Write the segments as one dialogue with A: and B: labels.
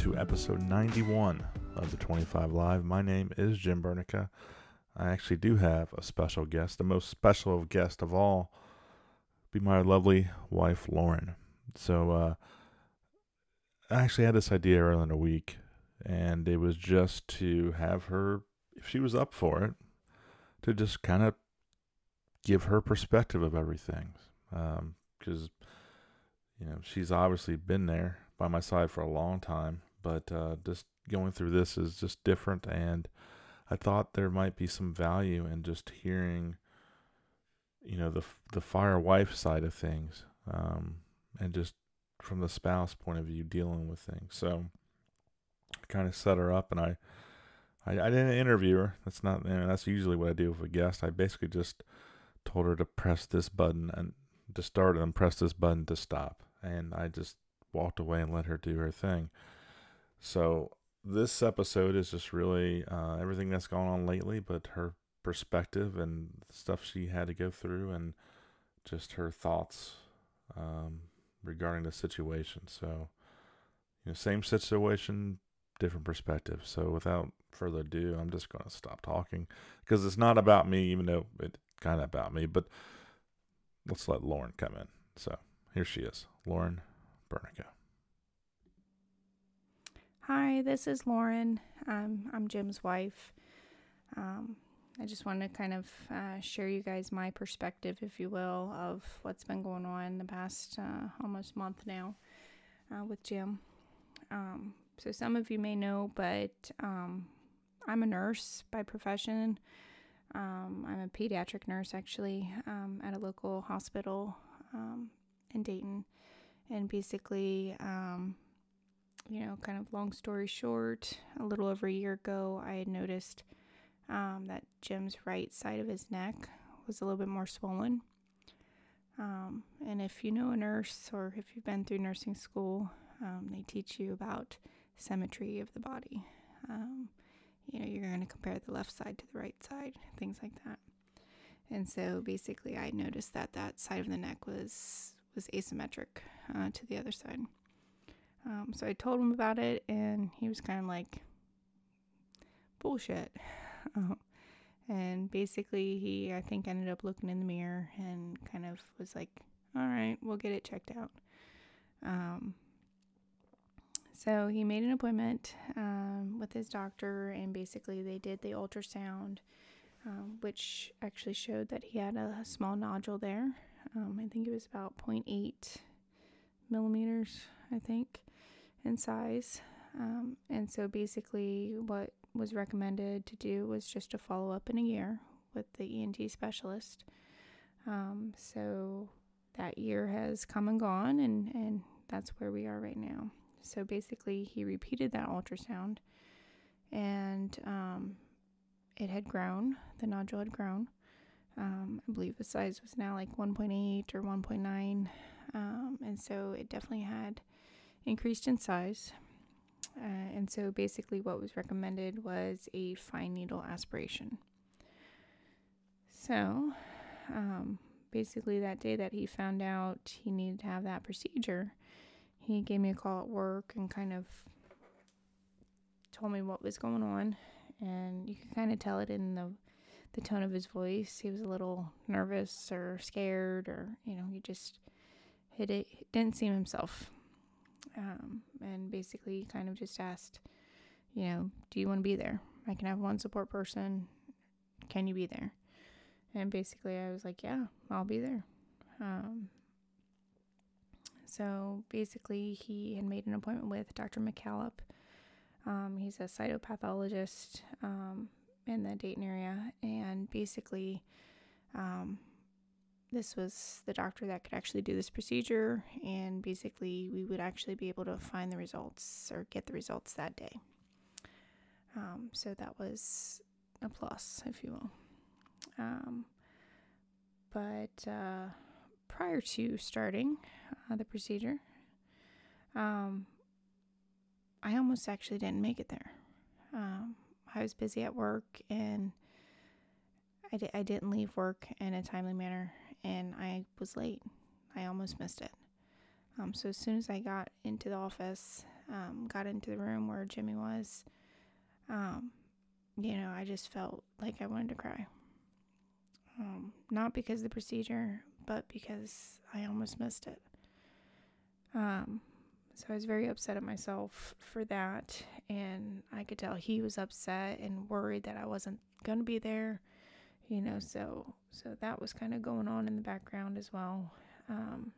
A: To episode 91 of the 25 Live. My name is Jim Burneka. I actually do have a special guest, the most special of guest of all, be my lovely wife, Lauren. So, uh, I actually had this idea earlier in the week, and it was just to have her, if she was up for it, to just kind of give her perspective of everything. Because, um, you know, she's obviously been there by my side for a long time, but uh, just going through this is just different. And I thought there might be some value in just hearing, you know, the the fire wife side of things, um, and just from the spouse point of view dealing with things. So I kind of set her up, and I, I, I didn't interview her. That's not, you know, that's usually what I do with a guest. I basically just told her to press this button and to start and press this button to stop. And I just walked away and let her do her thing. So this episode is just really uh, everything that's gone on lately, but her perspective and stuff she had to go through, and just her thoughts um, regarding the situation. So, you know, same situation, different perspective. So, without further ado, I'm just going to stop talking because it's not about me, even though it kind of about me. But let's let Lauren come in. So, here she is, Lauren Burneka.
B: Hi, this is Lauren. Um, I'm Jim's wife. Um, I just want to kind of uh, share you guys my perspective, if you will, of what's been going on the past uh, almost month now uh, with Jim. Um, so, some of you may know, but um, I'm a nurse by profession. Um, I'm a pediatric nurse actually um, at a local hospital in Dayton. And basically, you know, kind of long story short, a little over a year ago, I had noticed um, that Jim's right side of his neck was a little bit more swollen. Um, and if you know a nurse or if you've been through nursing school, um, they teach you about symmetry of the body. Um, you know, you're going to compare the left side to the right side, things like that. And so basically, I noticed that that side of the neck was was asymmetric uh, to the other side. Um, so I told him about it, and he was kind of like, bullshit. Um, and basically, he, I think, ended up looking in the mirror and kind of was like, all right, we'll get it checked out. Um, so he made an appointment um, with his doctor, and basically, they did the ultrasound, um, which actually showed that he had a small nodule there. I think it was about 0.8 millimeters, I think, in size. Um, and so basically, what was recommended to do was just to follow up in a year with the ENT specialist. Um, so that year has come and gone, and, and that's where we are right now. So basically, he repeated that ultrasound, and um, it had grown, the nodule had grown. Um, I believe the size was now like 1.8 or 1.9. Um, and so it definitely had increased in size. Uh, and so basically, what was recommended was a fine needle aspiration. So, um, basically, that day that he found out he needed to have that procedure, he gave me a call at work and kind of told me what was going on. And you can kind of tell it in the the tone of his voice. He was a little nervous or scared, or you know, he just it didn't seem himself. Um, and basically, kind of just asked, you know, do you want to be there? I can have one support person. Can you be there? And basically, I was like, yeah, I'll be there. Um, so basically, he had made an appointment with Dr. McCallop. Um, he's a cytopathologist um, in the Dayton area, and basically, um, this was the doctor that could actually do this procedure, and basically, we would actually be able to find the results or get the results that day. Um, so that was a plus, if you will. Um, but uh, prior to starting uh, the procedure, um, I almost actually didn't make it there. Um, I was busy at work and I, di- I didn't leave work in a timely manner and I was late. I almost missed it. Um, so as soon as I got into the office, um, got into the room where Jimmy was, um, you know, I just felt like I wanted to cry. Um, not because of the procedure, but because I almost missed it. Um, so I was very upset at myself for that, and I could tell he was upset and worried that I wasn't going to be there, you know. So so that was kind of going on in the background as well. Um,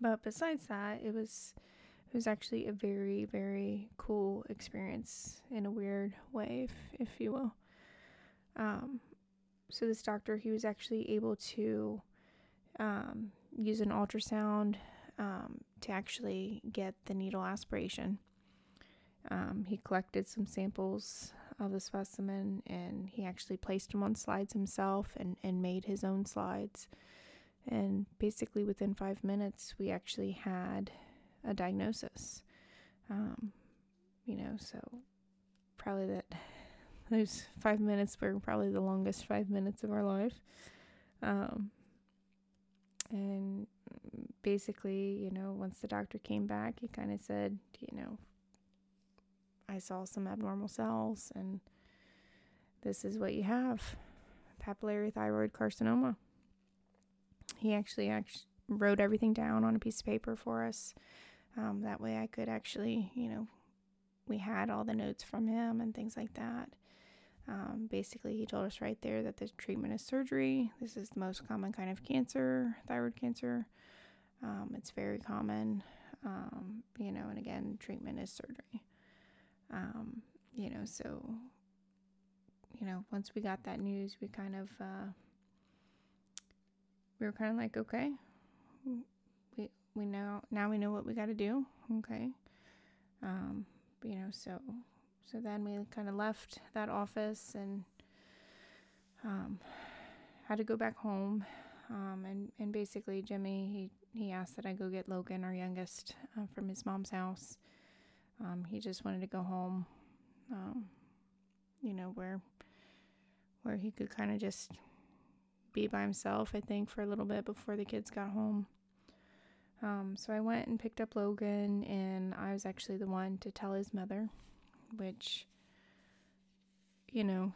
B: but besides that, it was it was actually a very very cool experience in a weird way, if if you will. Um, so this doctor, he was actually able to um, use an ultrasound um, to actually get the needle aspiration. Um, he collected some samples of the specimen and he actually placed them on slides himself and, and made his own slides. And basically, within five minutes, we actually had a diagnosis. Um, you know, so probably that those five minutes were probably the longest five minutes of our life. Um, and basically, you know, once the doctor came back, he kind of said, you know, I saw some abnormal cells and this is what you have papillary thyroid carcinoma. He actually, actually wrote everything down on a piece of paper for us. Um, that way I could actually, you know, we had all the notes from him and things like that. Um, basically, he told us right there that the treatment is surgery. This is the most common kind of cancer, thyroid cancer. Um, it's very common, um, you know, and again, treatment is surgery. Um, you know, so, you know, once we got that news, we kind of, uh, we were kind of like, okay, we, we know, now we know what we got to do. Okay. Um, you know, so so then we kind of left that office and um, had to go back home. Um, and, and basically, Jimmy, he, he asked that I go get Logan, our youngest, uh, from his mom's house. Um, he just wanted to go home, um, you know, where where he could kind of just be by himself, I think, for a little bit before the kids got home. Um, so I went and picked up Logan, and I was actually the one to tell his mother which, you know,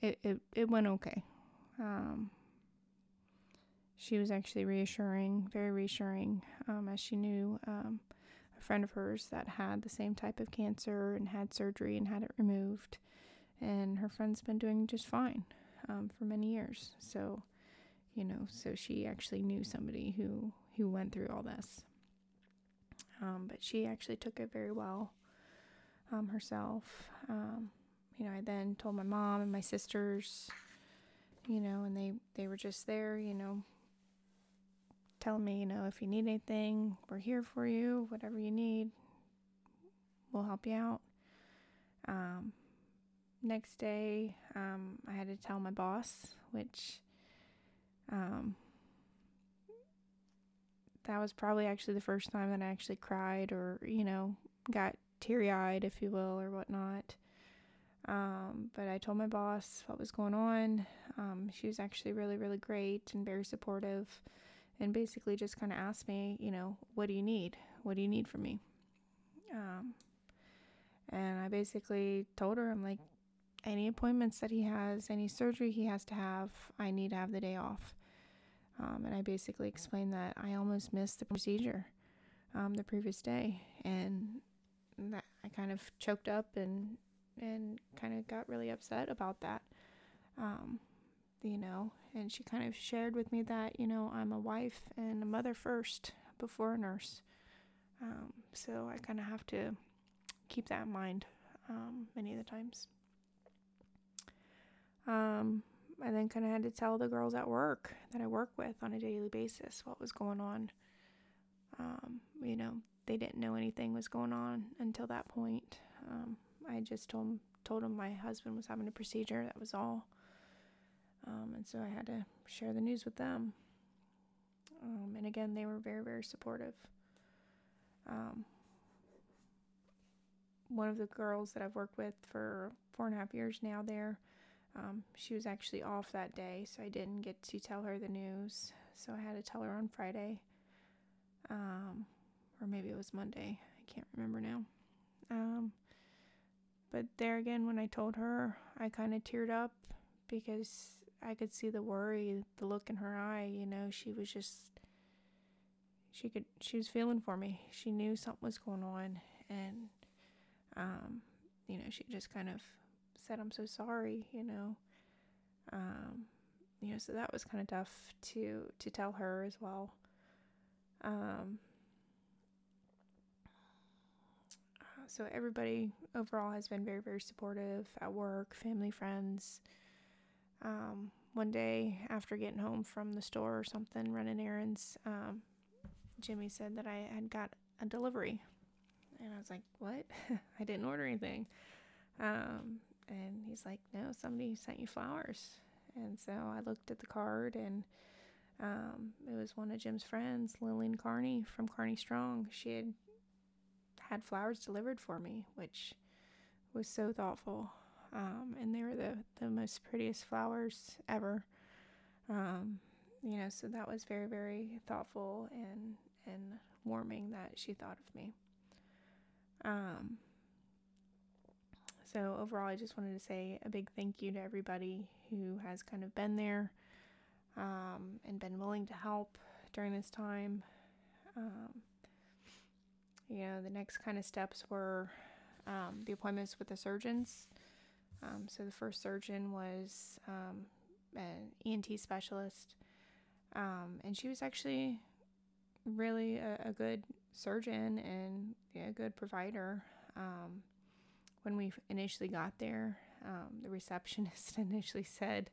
B: it, it, it went okay. Um, she was actually reassuring, very reassuring, um, as she knew um, a friend of hers that had the same type of cancer and had surgery and had it removed. And her friend's been doing just fine um, for many years. So, you know, so she actually knew somebody who, who went through all this. Um, but she actually took it very well um, herself. Um, you know, I then told my mom and my sisters, you know, and they, they were just there, you know, telling me, you know, if you need anything, we're here for you, whatever you need, we'll help you out. Um, next day, um, I had to tell my boss, which, um, that was probably actually the first time that I actually cried or, you know, got teary eyed, if you will, or whatnot. Um, but I told my boss what was going on. Um, she was actually really, really great and very supportive, and basically just kind of asked me, you know, what do you need? What do you need from me? Um, and I basically told her, I'm like, any appointments that he has, any surgery he has to have, I need to have the day off. Um, and I basically explained that I almost missed the procedure um, the previous day, and that I kind of choked up and and kind of got really upset about that. Um, you know, and she kind of shared with me that, you know, I'm a wife and a mother first before a nurse. Um, so I kind of have to keep that in mind um, many of the times. Um, I then kind of had to tell the girls at work that I work with on a daily basis what was going on. Um, you know, they didn't know anything was going on until that point. Um, I just told told them my husband was having a procedure. That was all. Um, and so I had to share the news with them. Um, and again, they were very, very supportive. Um, one of the girls that I've worked with for four and a half years now, there, um, she was actually off that day, so I didn't get to tell her the news. So I had to tell her on Friday. Um, or maybe it was Monday. I can't remember now. Um, but there again, when I told her, I kind of teared up because I could see the worry, the look in her eye. You know, she was just, she could, she was feeling for me. She knew something was going on. And, um, you know, she just kind of said, I'm so sorry, you know. Um, you know, so that was kind of tough to, to tell her as well. Um, so everybody overall has been very very supportive at work family friends um, one day after getting home from the store or something running errands um, jimmy said that i had got a delivery. And i was like what? I didn't order anything. Um, and he's like no somebody sent you flowers. And so i looked at the card and um, it was one of jim's friends lillian carney from carney strong. She had had flowers delivered for me, which was so thoughtful. Um, and they were the, the most prettiest flowers ever. Um, you know, so that was very, very thoughtful and, and warming that she thought of me. Um, so overall, I just wanted to say a big thank you to everybody who has kind of been there um, and been willing to help during this time. Um, you know, the next kind of steps were um, the appointments with the surgeons. Um, so the first surgeon was um, an ENT specialist, um, and she was actually really a, a good surgeon and a good provider. Um, when we initially got there, um, the receptionist initially said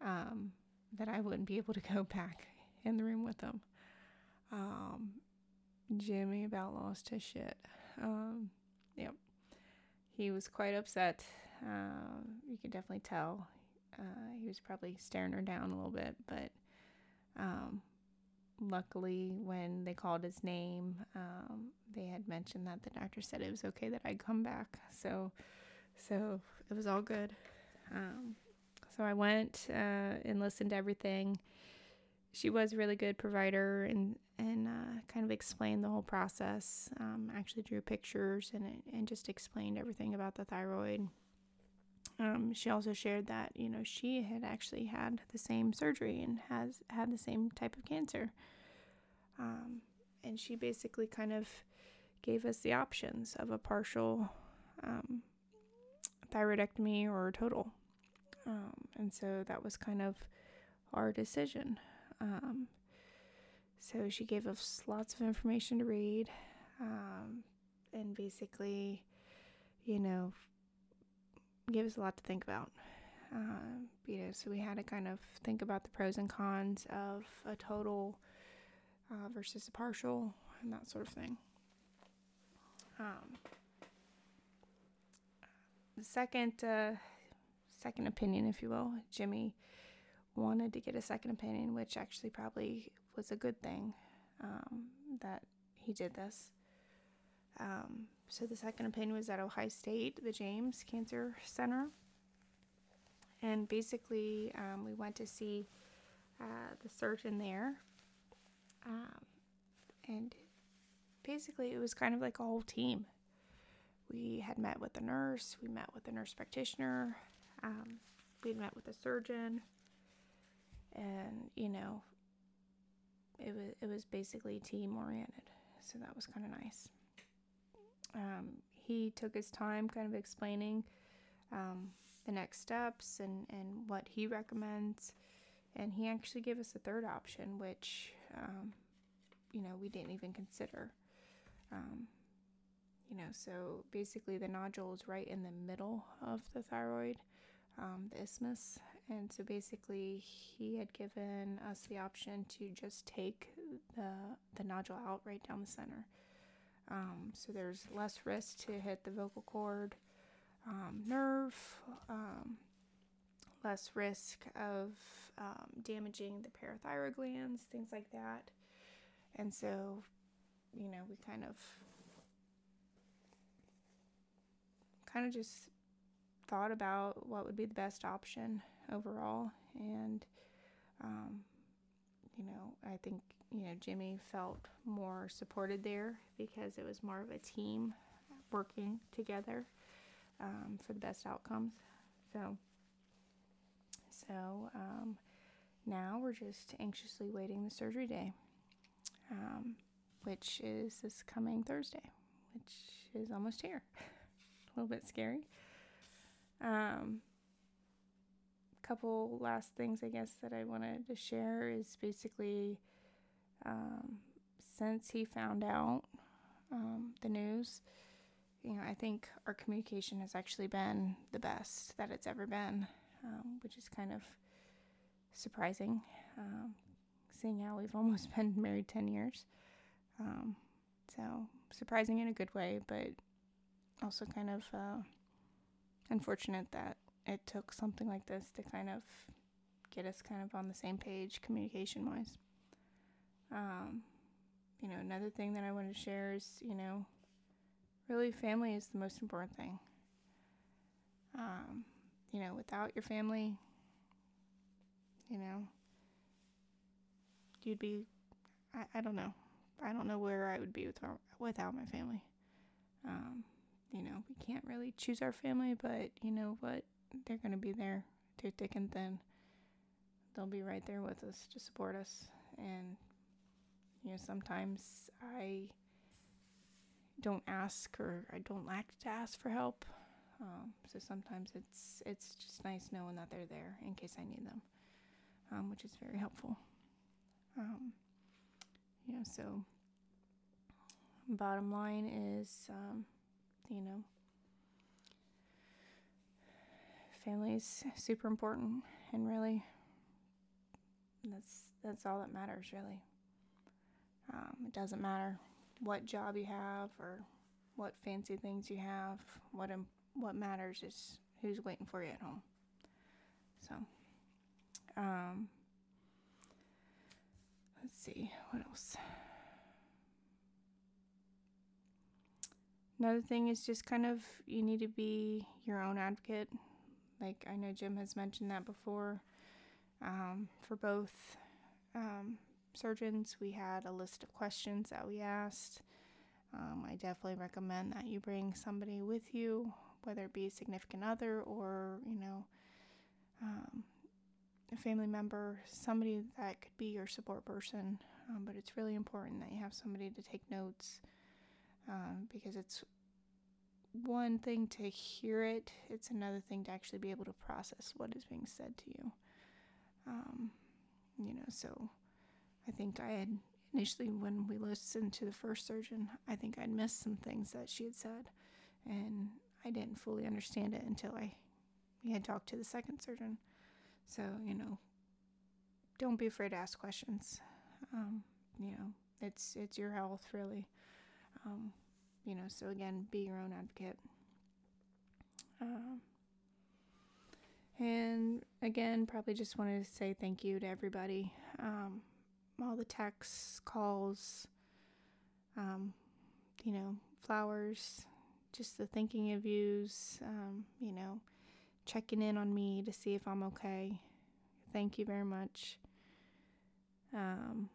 B: that I wouldn't be able to go back in the room with them. Jimmy about lost his shit. Um, yep. He was quite upset. Uh, you could definitely tell. Uh, he was probably staring her down a little bit, but um, luckily, when they called his name, um, they had mentioned that the doctor said it was okay that I'd come back. So, so it was all good. Um, so I went uh, and listened to everything she was a really good provider and and uh, kind of explained the whole process. Um, actually drew pictures and and just explained everything about the thyroid. Um, she also shared that you know she had actually had the same surgery and has had the same type of cancer. Um, and she basically kind of gave us the options of a partial um, thyroidectomy or total. Um, and so that was kind of our decision. Um, so she gave us lots of information to read, um, and basically, you know, gave us a lot to think about. Um, you know, so we had to kind of think about the pros and cons of a total uh, versus a partial and that sort of thing. Um, the second, uh, second opinion, if you will, Jimmy wanted to get a second opinion, which actually probably was a good thing um, that he did this. Um, so the second opinion was at Ohio State, the James Cancer Center. And basically, um, we went to see uh, the surgeon there. Um, and basically, it was kind of like a whole team. We had met with the nurse, we met with the nurse practitioner, um, we met with the surgeon, and you know it was it was basically team oriented so that was kind of nice um, he took his time kind of explaining um, the next steps and and what he recommends. And he actually gave us a third option which um, you know we didn't even consider. Um, you know so basically the nodule is right in the middle of the thyroid um, the isthmus. And so basically, he had given us the option to just take the, the nodule out right down the center. Um, so there's less risk to hit the vocal cord um, nerve, um, less risk of um, damaging the parathyroid glands, things like that. And so, you know, we kind of kind of just thought about what would be the best option overall. And, um, you know, I think, you know, Jimmy felt more supported there because it was more of a team working together um, for the best outcomes. So, so um, now we're just anxiously waiting the surgery day, um, which is this coming Thursday, which is almost here. a little bit scary. Um, couple last things I guess that I wanted to share is basically um, since he found out um, the news, you know, I think our communication has actually been the best that it's ever been, um, which is kind of surprising, um, seeing how we've almost been married 10 years. Um, so, surprising in a good way, but also kind of uh, unfortunate that it took something like this to kind of get us kind of on the same page communication wise. Um, you know, another thing that I want to share is, you know, really family is the most important thing. Um, you know, without your family, you know, you'd be, I, I don't know. I don't know where I would be without, without my family. Um, you know, we can't really choose our family, but you know what? They're going to be there through thick and thin. They'll be right there with us to support us. And, you know, sometimes I don't ask or I don't like to ask for help. Um, so sometimes it's it's just nice knowing that they're there in case I need them, um, which is very helpful. Um, you know, so bottom line is um, you know, family is super important, and really, that's that's all that matters, really. Um, it doesn't matter what job you have or what fancy things you have. What Im- what matters is who's waiting for you at home. So, um, let's see what else. Another thing is just kind of you need to be your own advocate. Like I know Jim has mentioned that before. Um, for both um, surgeons, we had a list of questions that we asked. Um, I definitely recommend that you bring somebody with you, whether it be a significant other or, you know, um, a family member, somebody that could be your support person. Um, but it's really important that you have somebody to take notes um, because it's one thing to hear it, it's another thing to actually be able to process what is being said to you. Um, you know, so I think I had initially, when we listened to the first surgeon, I think I'd missed some things that she had said, and I didn't fully understand it until I had talked to the second surgeon. So you know, don't be afraid to ask questions. Um, you know, it's it's your health really. Um, you know, so again, be your own advocate. Um, and again, probably just wanted to say thank you to everybody. Um, all the texts, calls, um, you know, flowers, just the thinking of yous, um, you know, checking in on me to see if I'm okay. Thank you very much. Um,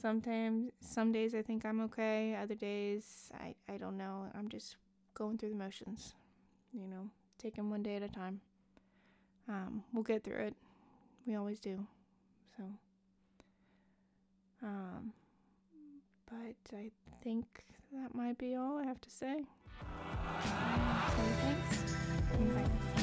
B: sometimes some days i think i'm okay other days i i don't know i'm just going through the motions you know taking one day at a time um, we'll get through it we always do so I, I think that might be all I have to say. So thanks. Bye.